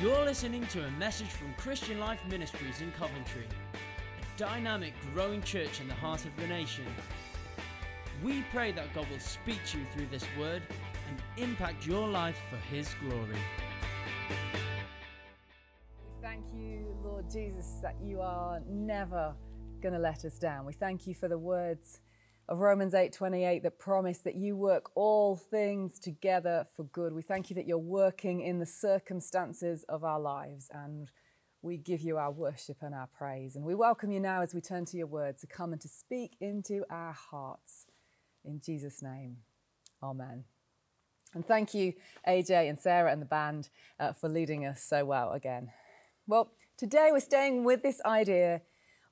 You're listening to a message from Christian Life Ministries in Coventry, a dynamic, growing church in the heart of the nation. We pray that God will speak to you through this word and impact your life for His glory. We thank you, Lord Jesus, that you are never going to let us down. We thank you for the words of Romans 8:28 that promise that you work all things together for good. We thank you that you're working in the circumstances of our lives and we give you our worship and our praise. And we welcome you now as we turn to your word to come and to speak into our hearts. In Jesus' name, amen. And thank you, AJ and Sarah and the band, uh, for leading us so well again. Well, today we're staying with this idea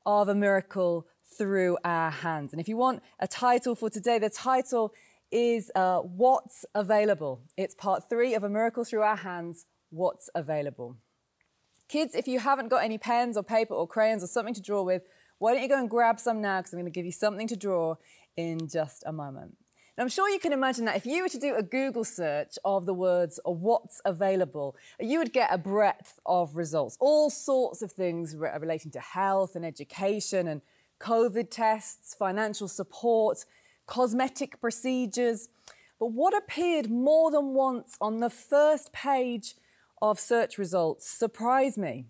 of a miracle through our hands. And if you want a title for today, the title is uh, What's Available. It's part three of A Miracle Through Our Hands What's Available. Kids, if you haven't got any pens or paper or crayons or something to draw with, why don't you go and grab some now? Because I'm going to give you something to draw in just a moment. Now, I'm sure you can imagine that if you were to do a Google search of the words or what's available, you would get a breadth of results. All sorts of things relating to health and education and COVID tests, financial support, cosmetic procedures. But what appeared more than once on the first page of search results surprised me.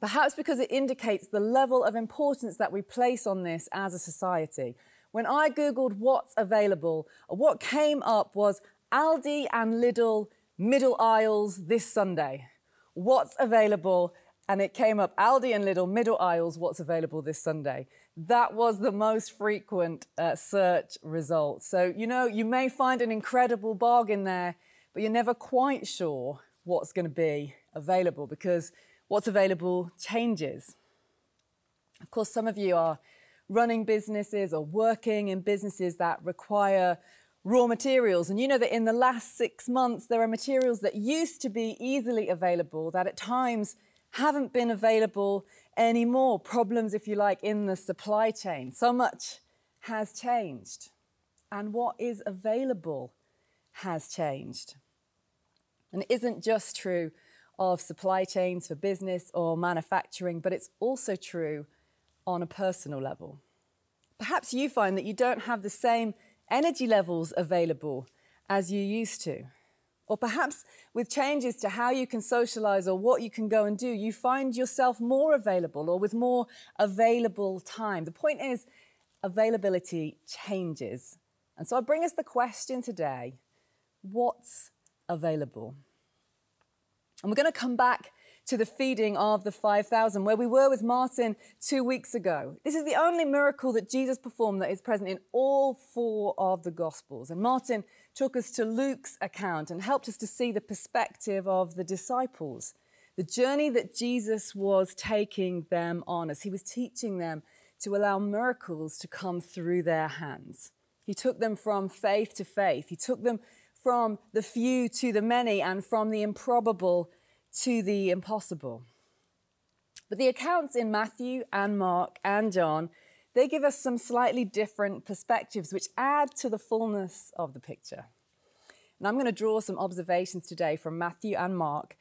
Perhaps because it indicates the level of importance that we place on this as a society. When I Googled what's available, what came up was Aldi and Lidl middle aisles this Sunday. What's available? And it came up Aldi and Lidl middle aisles, what's available this Sunday. That was the most frequent uh, search result. So, you know, you may find an incredible bargain there, but you're never quite sure what's going to be available because what's available changes. Of course, some of you are running businesses or working in businesses that require raw materials. And you know that in the last six months, there are materials that used to be easily available that at times haven't been available anymore. Problems, if you like, in the supply chain. So much has changed. And what is available has changed. And it isn't just true of supply chains for business or manufacturing, but it's also true on a personal level. Perhaps you find that you don't have the same energy levels available as you used to. Or perhaps with changes to how you can socialize or what you can go and do, you find yourself more available or with more available time. The point is, availability changes. And so I bring us the question today what's available? And we're going to come back to the feeding of the 5,000, where we were with Martin two weeks ago. This is the only miracle that Jesus performed that is present in all four of the Gospels. And Martin took us to Luke's account and helped us to see the perspective of the disciples, the journey that Jesus was taking them on as he was teaching them to allow miracles to come through their hands. He took them from faith to faith. He took them from the few to the many and from the improbable to the impossible. But the accounts in Matthew and Mark and John, they give us some slightly different perspectives which add to the fullness of the picture. And I'm going to draw some observations today from Matthew and Mark.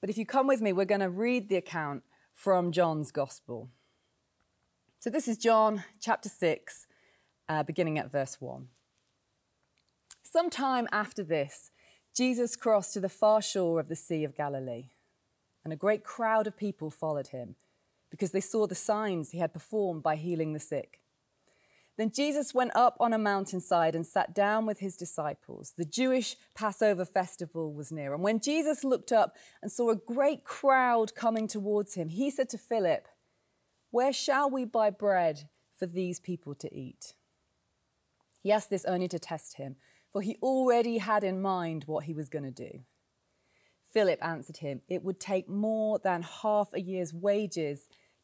But if you come with me, we're going to read the account from John's Gospel. So this is John chapter 6, uh, beginning at verse 1. Sometime after this, Jesus crossed to the far shore of the Sea of Galilee, and a great crowd of people followed him because they saw the signs he had performed by healing the sick. Then Jesus went up on a mountainside and sat down with his disciples. The Jewish Passover festival was near, and when Jesus looked up and saw a great crowd coming towards him, he said to Philip, Where shall we buy bread for these people to eat? He asked this only to test him for he already had in mind what he was going to do. Philip answered him, It would take more than half a year's wages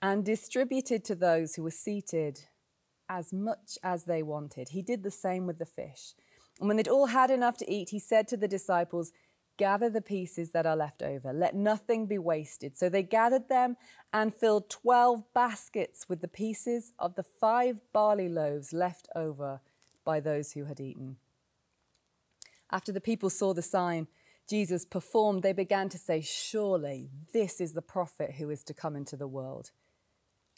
and distributed to those who were seated as much as they wanted. He did the same with the fish. And when they'd all had enough to eat, he said to the disciples, Gather the pieces that are left over. Let nothing be wasted. So they gathered them and filled 12 baskets with the pieces of the five barley loaves left over by those who had eaten. After the people saw the sign Jesus performed, they began to say, Surely this is the prophet who is to come into the world.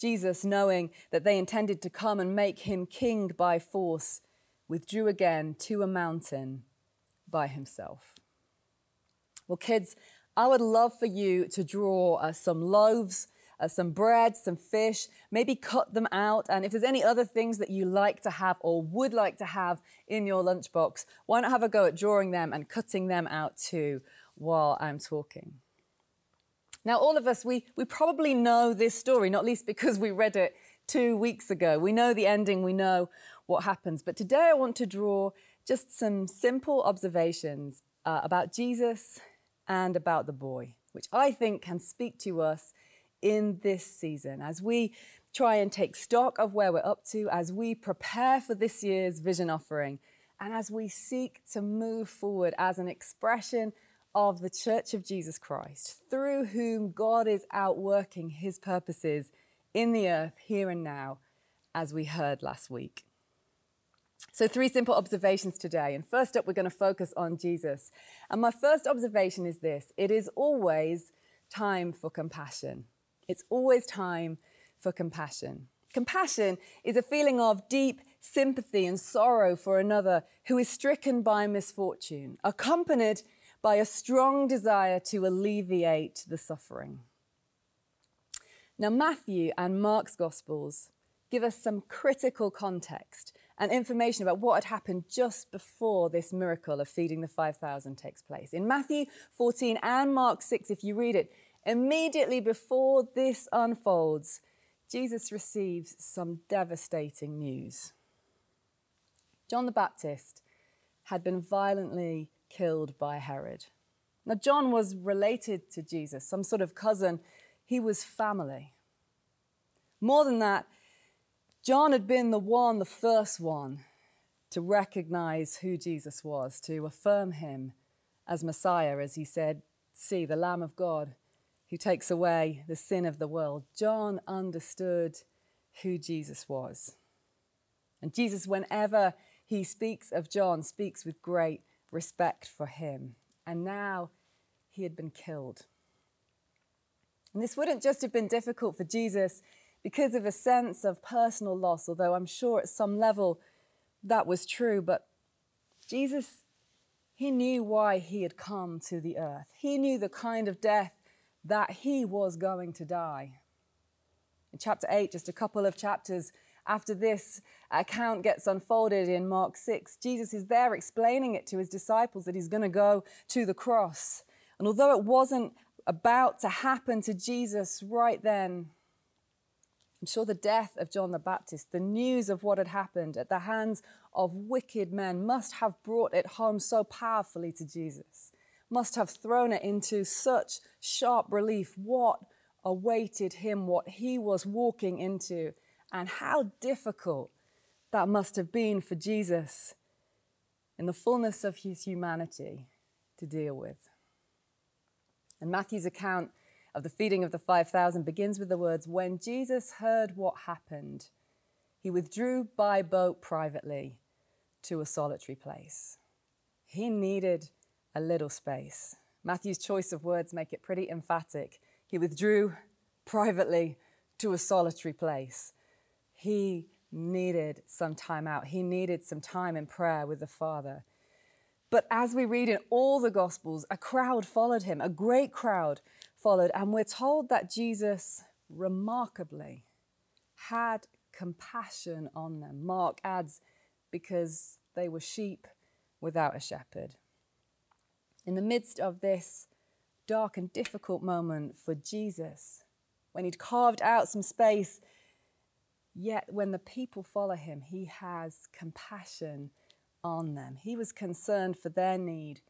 Jesus, knowing that they intended to come and make him king by force, withdrew again to a mountain by himself. Well, kids, I would love for you to draw uh, some loaves, uh, some bread, some fish, maybe cut them out. And if there's any other things that you like to have or would like to have in your lunchbox, why not have a go at drawing them and cutting them out too while I'm talking? Now, all of us, we, we probably know this story, not least because we read it two weeks ago. We know the ending, we know what happens. But today I want to draw just some simple observations uh, about Jesus and about the boy, which I think can speak to us in this season as we try and take stock of where we're up to, as we prepare for this year's vision offering, and as we seek to move forward as an expression of the Church of Jesus Christ, through whom God is outworking his purposes in the earth here and now, as we heard last week. So, three simple observations today. And first up, we're going to focus on Jesus. And my first observation is this it is always time for compassion. It's always time for compassion. Compassion is a feeling of deep sympathy and sorrow for another who is stricken by misfortune, accompanied by a strong desire to alleviate the suffering. Now, Matthew and Mark's Gospels give us some critical context and information about what had happened just before this miracle of feeding the 5,000 takes place. In Matthew 14 and Mark 6, if you read it, immediately before this unfolds, Jesus receives some devastating news. John the Baptist had been violently killed by Herod. Now, John was related to Jesus, some sort of cousin. He was family. More than that, John had been the one, the first one, to recognize who Jesus was, to affirm him as Messiah, as he said, See, the Lamb of God who takes away the sin of the world. John understood who Jesus was. And Jesus, whenever he speaks of John, speaks with great respect for him. And now he had been killed. And this wouldn't just have been difficult for Jesus because of a sense of personal loss, although I'm sure at some level that was true. But Jesus, he knew why he had come to the earth, he knew the kind of death that he was going to die. In chapter 8, just a couple of chapters after this account gets unfolded in Mark 6, Jesus is there explaining it to his disciples that he's going to go to the cross. And although it wasn't about to happen to Jesus right then, I'm sure the death of John the Baptist, the news of what had happened at the hands of wicked men, must have brought it home so powerfully to Jesus, must have thrown it into such sharp relief what awaited him, what he was walking into, and how difficult that must have been for Jesus in the fullness of his humanity to deal with. And Matthew's account of the feeding of the 5,000 begins with the words When Jesus heard what happened, he withdrew by boat privately to a solitary place. He needed a little space. Matthew's choice of words make it pretty emphatic. He withdrew privately to a solitary place. He needed some time out. He needed some time in prayer with the Father. But as we read in all the Gospels, a crowd followed him, a great crowd followed. And we're told that Jesus remarkably had compassion on them. Mark adds, because they were sheep without a shepherd. In the midst of this dark and difficult moment for Jesus, when he'd carved out some space, yet when the people follow him, he has compassion on them. He was concerned for their need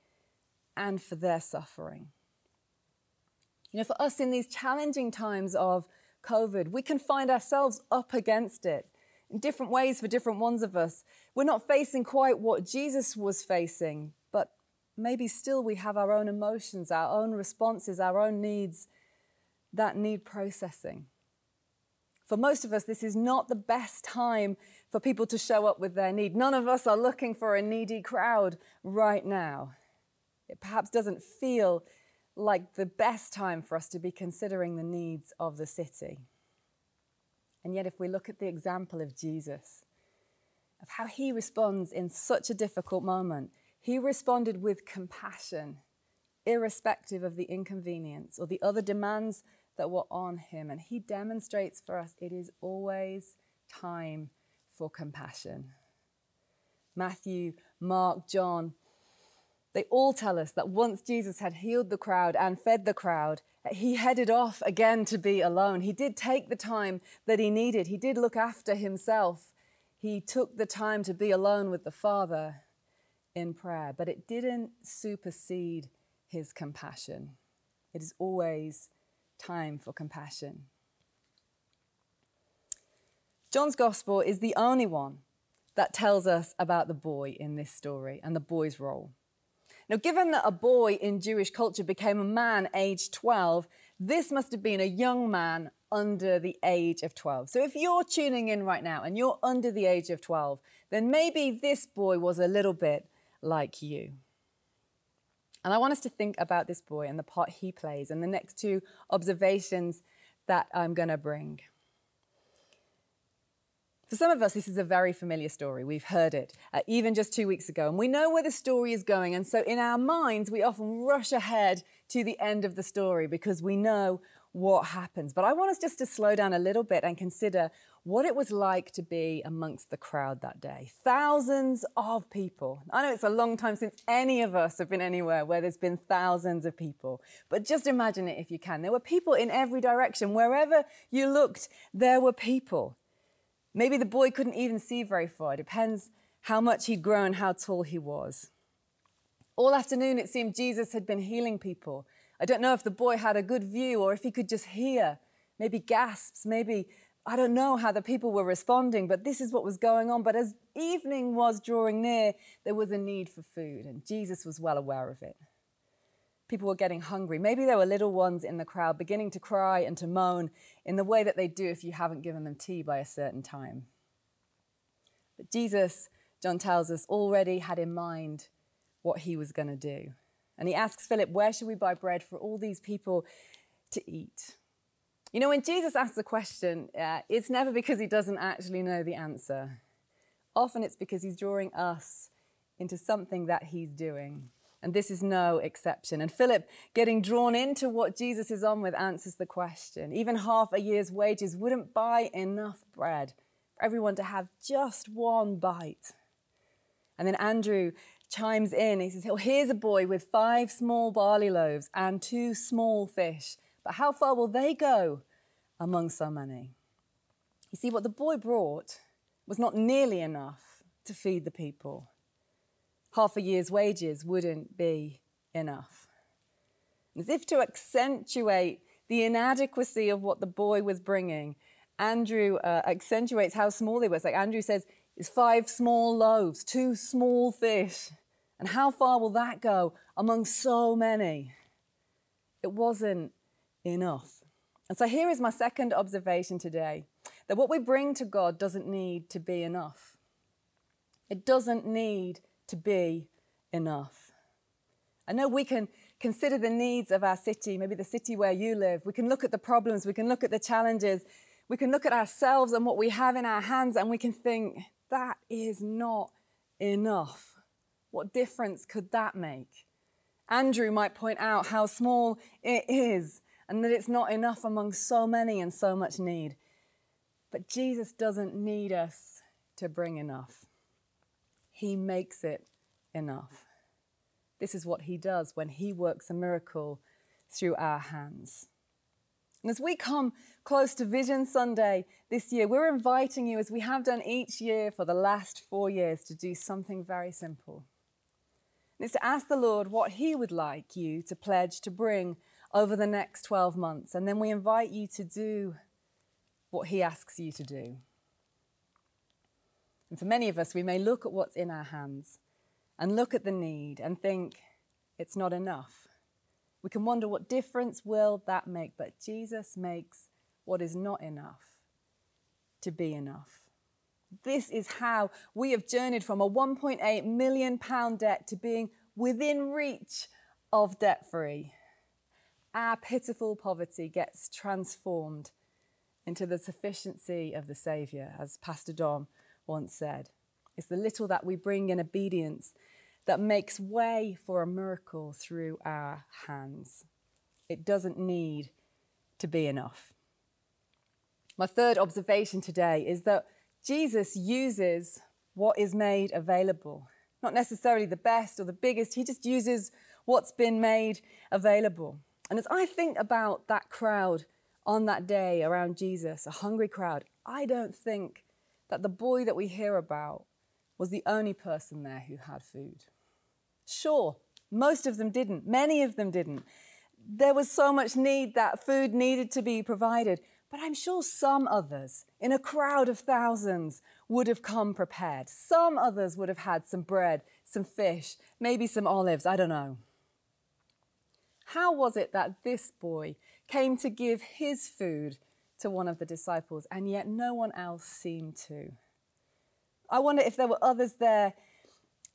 and for their suffering. You know, for us in these challenging times of COVID, we can find ourselves up against it in different ways for different ones of us. We're not facing quite what Jesus was facing, but maybe still we have our own emotions, our own responses, our own needs that need processing. For most of us, this is not the best time for people to show up with their need. None of us are looking for a needy crowd right now. It perhaps doesn't feel like the best time for us to be considering the needs of the city. And yet, if we look at the example of Jesus, of how he responds in such a difficult moment, he responded with compassion, irrespective of the inconvenience or the other demands that were on him. And he demonstrates for us it is always time for compassion. Matthew, Mark, John, they all tell us that once Jesus had healed the crowd and fed the crowd, he headed off again to be alone. He did take the time that he needed, he did look after himself. He took the time to be alone with the Father in prayer, but it didn't supersede his compassion. It is always time for compassion. John's gospel is the only one that tells us about the boy in this story and the boy's role. Now, given that a boy in Jewish culture became a man aged 12, this must have been a young man under the age of 12. So if you're tuning in right now and you're under the age of 12, then maybe this boy was a little bit like you. And I want us to think about this boy and the part he plays and the next two observations that I'm going to bring. For some of us, this is a very familiar story. We've heard it uh, even just two weeks ago, and we know where the story is going. And so, in our minds, we often rush ahead to the end of the story because we know what happens. But I want us just to slow down a little bit and consider what it was like to be amongst the crowd that day. Thousands of people. I know it's a long time since any of us have been anywhere where there's been thousands of people, but just imagine it if you can. There were people in every direction. Wherever you looked, there were people. Maybe the boy couldn't even see very far. It depends how much he'd grown, how tall he was. All afternoon, it seemed Jesus had been healing people. I don't know if the boy had a good view or if he could just hear, maybe gasps, maybe, I don't know how the people were responding, but this is what was going on. But as evening was drawing near, there was a need for food, and Jesus was well aware of it. People were getting hungry. Maybe there were little ones in the crowd beginning to cry and to moan in the way that they do if you haven't given them tea by a certain time. But Jesus, John tells us, already had in mind what he was going to do. And he asks Philip, Where should we buy bread for all these people to eat? You know, when Jesus asks a question, uh, it's never because he doesn't actually know the answer. Often it's because he's drawing us into something that he's doing. And this is no exception. And Philip, getting drawn into what Jesus is on with, answers the question. Even half a year's wages wouldn't buy enough bread for everyone to have just one bite. And then Andrew chimes in. He says, well, Here's a boy with five small barley loaves and two small fish. But how far will they go among so many? You see, what the boy brought was not nearly enough to feed the people half a year's wages wouldn't be enough. As if to accentuate the inadequacy of what the boy was bringing, Andrew uh, accentuates how small they were. like Andrew says, it's five small loaves, two small fish. And how far will that go among so many? It wasn't enough. And so here is my second observation today that what we bring to God doesn't need to be enough. It doesn't need to be enough. I know we can consider the needs of our city, maybe the city where you live. We can look at the problems, we can look at the challenges, we can look at ourselves and what we have in our hands, and we can think, that is not enough. What difference could that make? Andrew might point out how small it is and that it's not enough among so many and so much need. But Jesus doesn't need us to bring enough. He makes it enough. This is what He does when He works a miracle through our hands. And as we come close to Vision Sunday this year, we're inviting you, as we have done each year for the last four years, to do something very simple. And it's to ask the Lord what He would like you to pledge to bring over the next 12 months. And then we invite you to do what He asks you to do. And for many of us, we may look at what's in our hands and look at the need and think it's not enough. We can wonder what difference will that make, but Jesus makes what is not enough to be enough. This is how we have journeyed from a 1.8 million pound debt to being within reach of debt free. Our pitiful poverty gets transformed into the sufficiency of the Saviour, as Pastor Dom once said. It's the little that we bring in obedience that makes way for a miracle through our hands. It doesn't need to be enough. My third observation today is that Jesus uses what is made available. Not necessarily the best or the biggest, he just uses what's been made available. And as I think about that crowd on that day around Jesus, a hungry crowd, I don't think that the boy that we hear about was the only person there who had food. Sure, most of them didn't, many of them didn't. There was so much need that food needed to be provided. But I'm sure some others, in a crowd of thousands, would have come prepared. Some others would have had some bread, some fish, maybe some olives, I don't know. How was it that this boy came to give his food to one of the disciples and yet no one else seemed to? I wonder if there were others there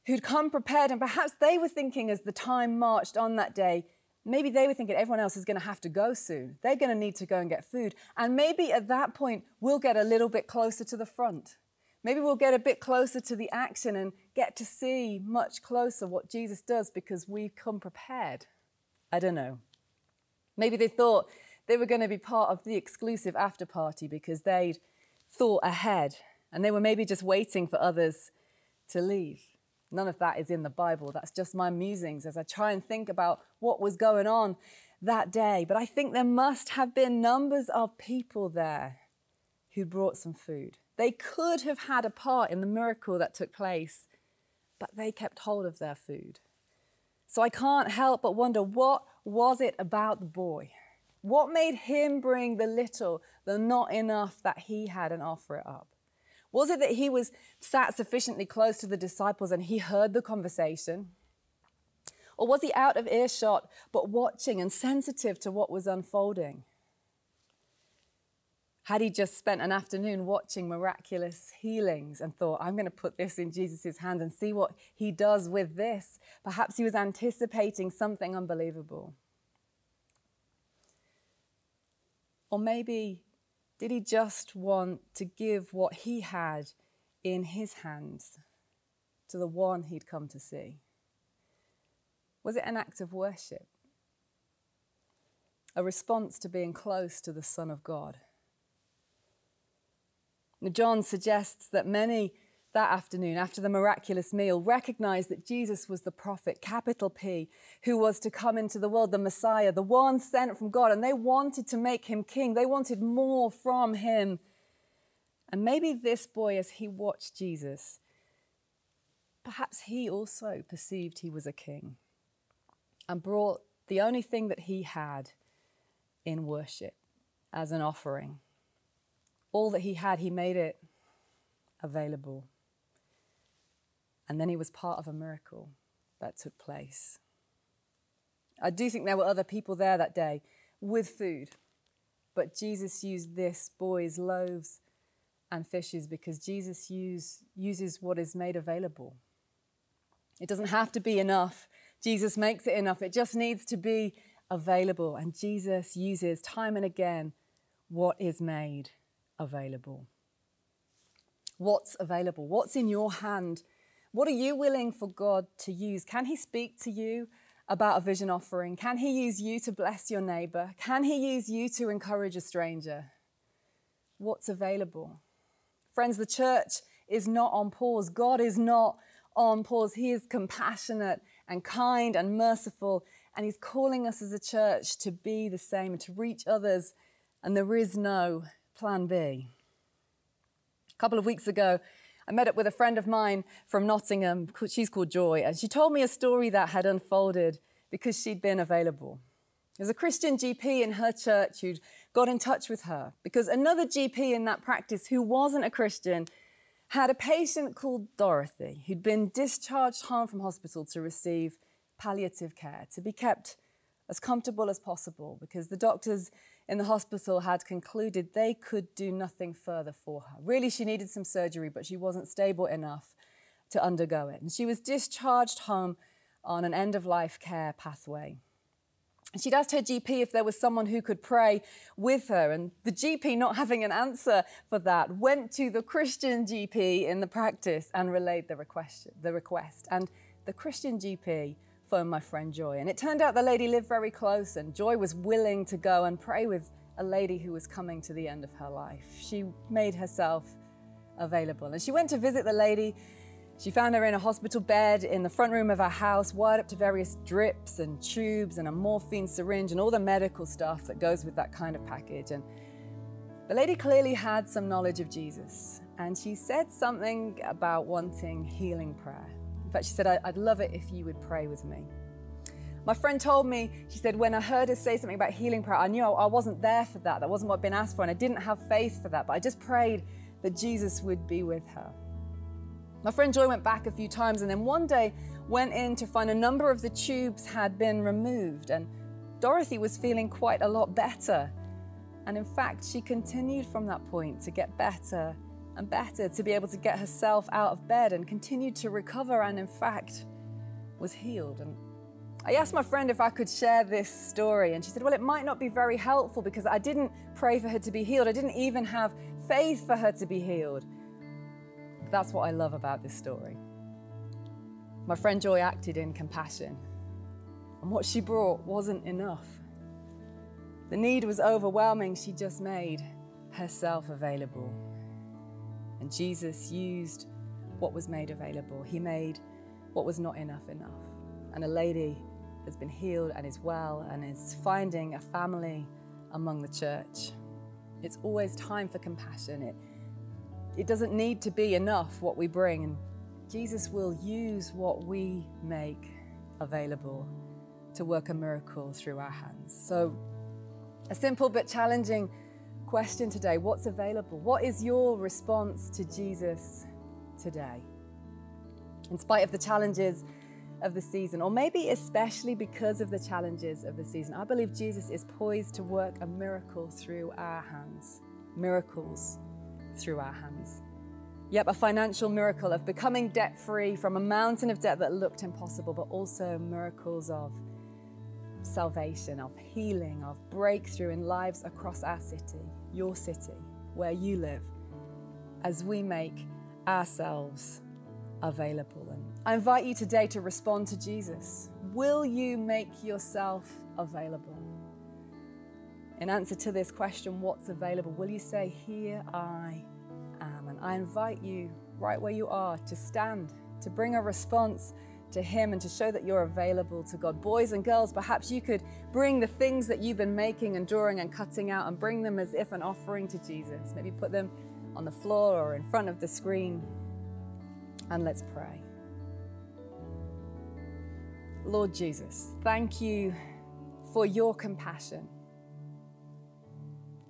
who'd come prepared and perhaps they were thinking as the time marched on that day, maybe they were thinking everyone else is going to have to go soon. They're going to need to go and get food. And maybe at that point, we'll get a little bit closer to the front. Maybe we'll get a bit closer to the action and get to see much closer what Jesus does because we've come prepared. I don't know. Maybe they thought they were going to be part of the exclusive after party because they'd thought ahead and they were maybe just waiting for others to leave. None of that is in the Bible. That's just my musings as I try and think about what was going on that day. But I think there must have been numbers of people there who brought some food. They could have had a part in the miracle that took place, but they kept hold of their food. So I can't help but wonder what was it about the boy? What made him bring the little, the not enough that he had and offer it up? Was it that he was sat sufficiently close to the disciples and he heard the conversation? Or was he out of earshot but watching and sensitive to what was unfolding? Had he just spent an afternoon watching miraculous healings and thought, I'm going to put this in Jesus' hands and see what he does with this? Perhaps he was anticipating something unbelievable. Or maybe did he just want to give what he had in his hands to the one he'd come to see? Was it an act of worship? A response to being close to the Son of God? John suggests that many that afternoon, after the miraculous meal, recognized that Jesus was the prophet, capital P, who was to come into the world, the Messiah, the one sent from God, and they wanted to make him king. They wanted more from him. And maybe this boy, as he watched Jesus, perhaps he also perceived he was a king and brought the only thing that he had in worship as an offering. All that he had, he made it available. And then he was part of a miracle that took place. I do think there were other people there that day with food, but Jesus used this boy's loaves and fishes because Jesus use, uses what is made available. It doesn't have to be enough. Jesus makes it enough. It just needs to be available. And Jesus uses time and again what is made available. What's available? What's in your hand what are you willing for God to use? Can He speak to you about a vision offering? Can He use you to bless your neighbor? Can He use you to encourage a stranger? What's available? Friends, the church is not on pause. God is not on pause. He is compassionate and kind and merciful, and He's calling us as a church to be the same and to reach others, and there is no plan B. A couple of weeks ago, I met up with a friend of mine from Nottingham. She's called Joy, and she told me a story that had unfolded because she'd been available. There's a Christian GP in her church who'd got in touch with her because another GP in that practice who wasn't a Christian had a patient called Dorothy who'd been discharged home from hospital to receive palliative care, to be kept as comfortable as possible because the doctors in the hospital had concluded they could do nothing further for her. Really, she needed some surgery, but she wasn't stable enough to undergo it. And she was discharged home on an end of life care pathway. And she'd asked her GP if there was someone who could pray with her. And the GP, not having an answer for that, went to the Christian GP in the practice and relayed the request. The request. And the Christian GP phoned my friend Joy. And it turned out the lady lived very close, and Joy was willing to go and pray with a lady who was coming to the end of her life. She made herself available. And she went to visit the lady she found her in a hospital bed in the front room of her house, wired up to various drips and tubes and a morphine syringe and all the medical stuff that goes with that kind of package. And the lady clearly had some knowledge of Jesus. And she said something about wanting healing prayer. Fact, she said, I'd love it if you would pray with me. My friend told me, she said, when I heard her say something about healing prayer, I knew I wasn't there for that. That wasn't what I'd been asked for. And I didn't have faith for that. But I just prayed that Jesus would be with her. My friend Joy went back a few times and then one day went in to find a number of the tubes had been removed and Dorothy was feeling quite a lot better. And in fact, she continued from that point to get better and better, to be able to get herself out of bed and continued to recover and in fact was healed. And I asked my friend if I could share this story, and she said, Well, it might not be very helpful because I didn't pray for her to be healed. I didn't even have faith for her to be healed. That's what I love about this story. My friend Joy acted in compassion, and what she brought wasn't enough. The need was overwhelming. She just made herself available. And Jesus used what was made available. He made what was not enough enough. And a lady has been healed and is well and is finding a family among the church. It's always time for compassion. It, it doesn't need to be enough what we bring. And Jesus will use what we make available to work a miracle through our hands. So, a simple but challenging question today what's available? What is your response to Jesus today? In spite of the challenges of the season, or maybe especially because of the challenges of the season, I believe Jesus is poised to work a miracle through our hands. Miracles through our hands. Yep, a financial miracle of becoming debt free from a mountain of debt that looked impossible, but also miracles of salvation, of healing, of breakthrough in lives across our city, your city, where you live, as we make ourselves available. And I invite you today to respond to Jesus. Will you make yourself available? In answer to this question, what's available? Will you say, Here I am? And I invite you, right where you are, to stand, to bring a response to Him and to show that you're available to God. Boys and girls, perhaps you could bring the things that you've been making and drawing and cutting out and bring them as if an offering to Jesus. Maybe put them on the floor or in front of the screen. And let's pray. Lord Jesus, thank you for your compassion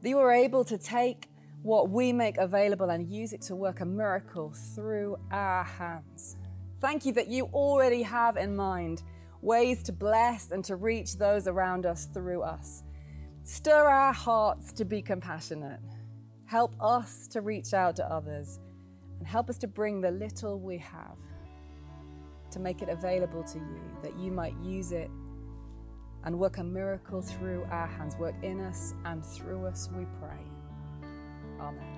that you are able to take what we make available and use it to work a miracle through our hands. Thank you that you already have in mind ways to bless and to reach those around us through us. Stir our hearts to be compassionate. Help us to reach out to others and help us to bring the little we have to make it available to you, that you might use it and work a miracle through our hands. Work in us and through us, we pray. Amen.